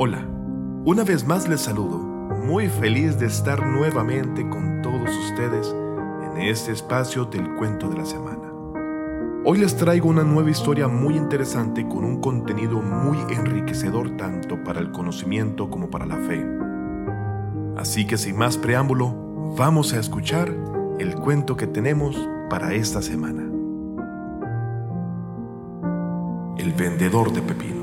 Hola, una vez más les saludo, muy feliz de estar nuevamente con todos ustedes en este espacio del cuento de la semana. Hoy les traigo una nueva historia muy interesante con un contenido muy enriquecedor tanto para el conocimiento como para la fe. Así que sin más preámbulo, vamos a escuchar el cuento que tenemos para esta semana. El vendedor de pepinos.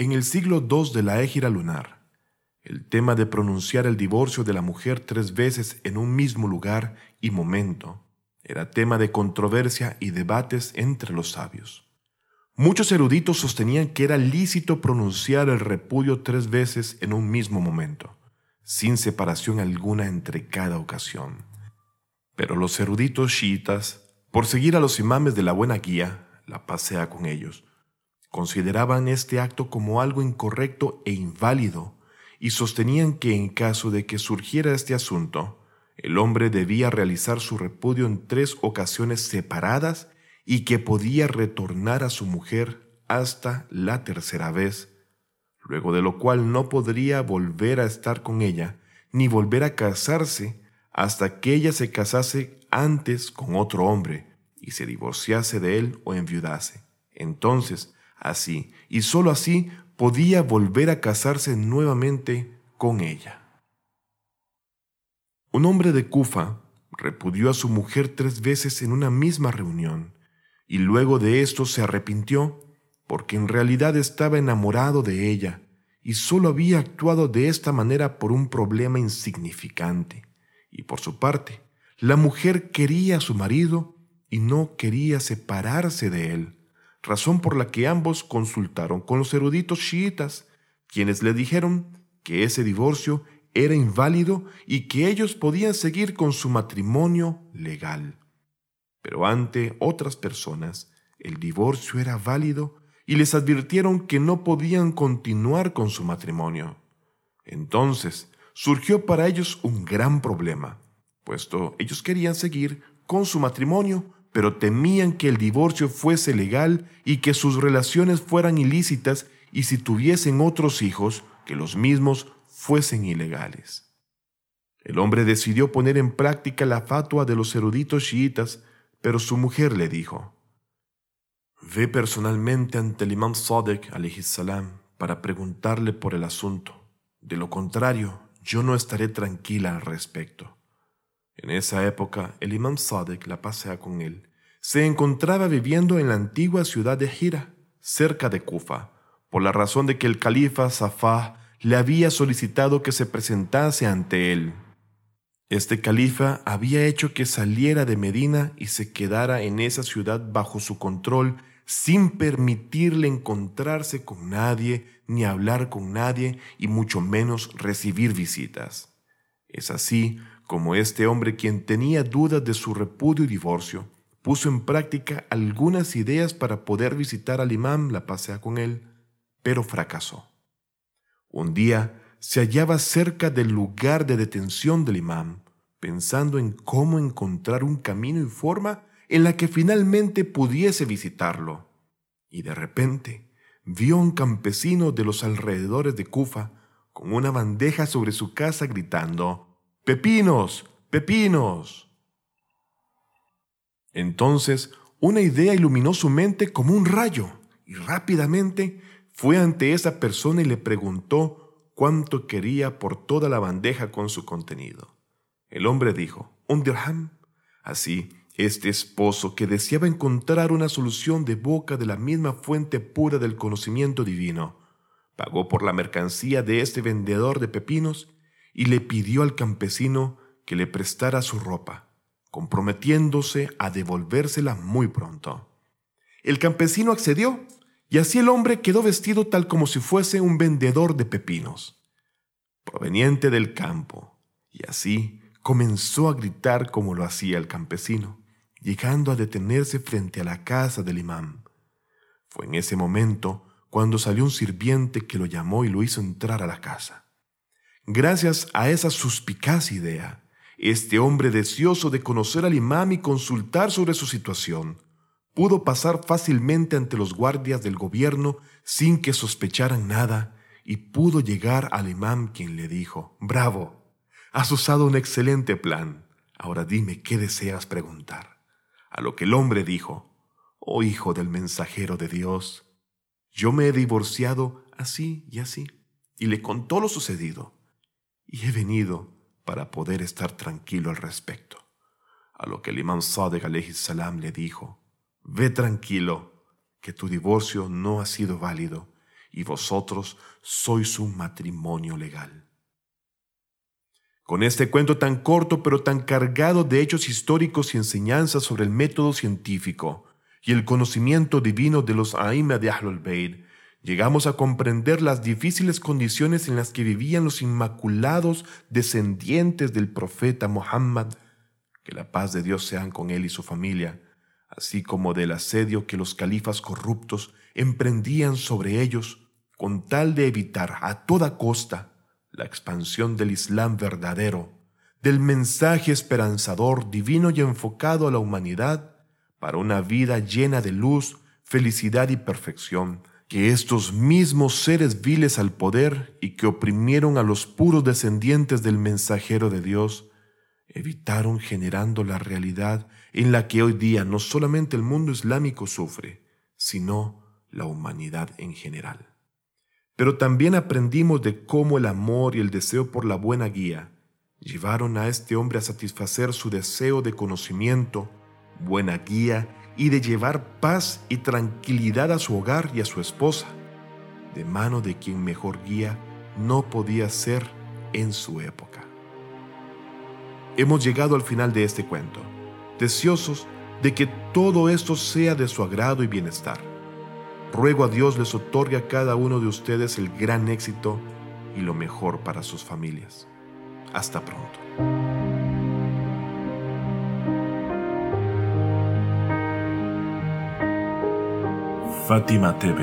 En el siglo II de la égira lunar, el tema de pronunciar el divorcio de la mujer tres veces en un mismo lugar y momento era tema de controversia y debates entre los sabios. Muchos eruditos sostenían que era lícito pronunciar el repudio tres veces en un mismo momento, sin separación alguna entre cada ocasión. Pero los eruditos chiitas, por seguir a los imames de la buena guía, la pasea con ellos, Consideraban este acto como algo incorrecto e inválido y sostenían que en caso de que surgiera este asunto, el hombre debía realizar su repudio en tres ocasiones separadas y que podía retornar a su mujer hasta la tercera vez, luego de lo cual no podría volver a estar con ella ni volver a casarse hasta que ella se casase antes con otro hombre y se divorciase de él o enviudase. Entonces, Así, y sólo así, podía volver a casarse nuevamente con ella. Un hombre de Kufa repudió a su mujer tres veces en una misma reunión, y luego de esto se arrepintió, porque en realidad estaba enamorado de ella, y sólo había actuado de esta manera por un problema insignificante. Y por su parte, la mujer quería a su marido y no quería separarse de él razón por la que ambos consultaron con los eruditos chiitas, quienes le dijeron que ese divorcio era inválido y que ellos podían seguir con su matrimonio legal. Pero ante otras personas, el divorcio era válido y les advirtieron que no podían continuar con su matrimonio. Entonces surgió para ellos un gran problema, puesto ellos querían seguir con su matrimonio pero temían que el divorcio fuese legal y que sus relaciones fueran ilícitas y si tuviesen otros hijos, que los mismos fuesen ilegales. El hombre decidió poner en práctica la fatua de los eruditos chiitas, pero su mujer le dijo, Ve personalmente ante el imam Sadek salam para preguntarle por el asunto. De lo contrario, yo no estaré tranquila al respecto. En esa época, el imam Sadek la pasea con él. Se encontraba viviendo en la antigua ciudad de Gira, cerca de Kufa, por la razón de que el califa Safah le había solicitado que se presentase ante él. Este califa había hecho que saliera de Medina y se quedara en esa ciudad bajo su control sin permitirle encontrarse con nadie, ni hablar con nadie, y mucho menos recibir visitas. Es así como este hombre quien tenía dudas de su repudio y divorcio, puso en práctica algunas ideas para poder visitar al imán, la pasea con él, pero fracasó. Un día se hallaba cerca del lugar de detención del imán, pensando en cómo encontrar un camino y forma en la que finalmente pudiese visitarlo. Y de repente vio a un campesino de los alrededores de Kufa con una bandeja sobre su casa gritando, Pepinos, pepinos. Entonces una idea iluminó su mente como un rayo y rápidamente fue ante esa persona y le preguntó cuánto quería por toda la bandeja con su contenido. El hombre dijo, un dirham. Así, este esposo que deseaba encontrar una solución de boca de la misma fuente pura del conocimiento divino, pagó por la mercancía de este vendedor de pepinos y le pidió al campesino que le prestara su ropa, comprometiéndose a devolvérsela muy pronto. El campesino accedió, y así el hombre quedó vestido tal como si fuese un vendedor de pepinos, proveniente del campo, y así comenzó a gritar como lo hacía el campesino, llegando a detenerse frente a la casa del imán. Fue en ese momento cuando salió un sirviente que lo llamó y lo hizo entrar a la casa. Gracias a esa suspicaz idea, este hombre deseoso de conocer al imán y consultar sobre su situación, pudo pasar fácilmente ante los guardias del gobierno sin que sospecharan nada y pudo llegar al imán quien le dijo, Bravo, has usado un excelente plan. Ahora dime qué deseas preguntar. A lo que el hombre dijo, Oh hijo del mensajero de Dios, yo me he divorciado así y así. Y le contó lo sucedido. Y he venido para poder estar tranquilo al respecto. A lo que el imán Sadek salam le dijo, Ve tranquilo, que tu divorcio no ha sido válido y vosotros sois un matrimonio legal. Con este cuento tan corto pero tan cargado de hechos históricos y enseñanzas sobre el método científico y el conocimiento divino de los Aima de Ahlul Bayt, llegamos a comprender las difíciles condiciones en las que vivían los inmaculados descendientes del profeta Muhammad, que la paz de Dios sean con él y su familia, así como del asedio que los califas corruptos emprendían sobre ellos con tal de evitar a toda costa la expansión del Islam verdadero, del mensaje esperanzador, divino y enfocado a la humanidad para una vida llena de luz, felicidad y perfección, que estos mismos seres viles al poder y que oprimieron a los puros descendientes del mensajero de Dios, evitaron generando la realidad en la que hoy día no solamente el mundo islámico sufre, sino la humanidad en general. Pero también aprendimos de cómo el amor y el deseo por la buena guía llevaron a este hombre a satisfacer su deseo de conocimiento, buena guía y de llevar paz y tranquilidad a su hogar y a su esposa, de mano de quien mejor guía no podía ser en su época. Hemos llegado al final de este cuento, deseosos de que todo esto sea de su agrado y bienestar. Ruego a Dios les otorgue a cada uno de ustedes el gran éxito y lo mejor para sus familias. Hasta pronto. Fátima TV.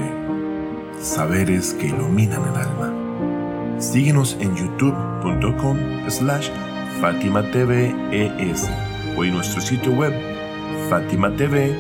Saberes que iluminan el alma. Síguenos en youtube.com slash Fátima o en nuestro sitio web fatimatv.es.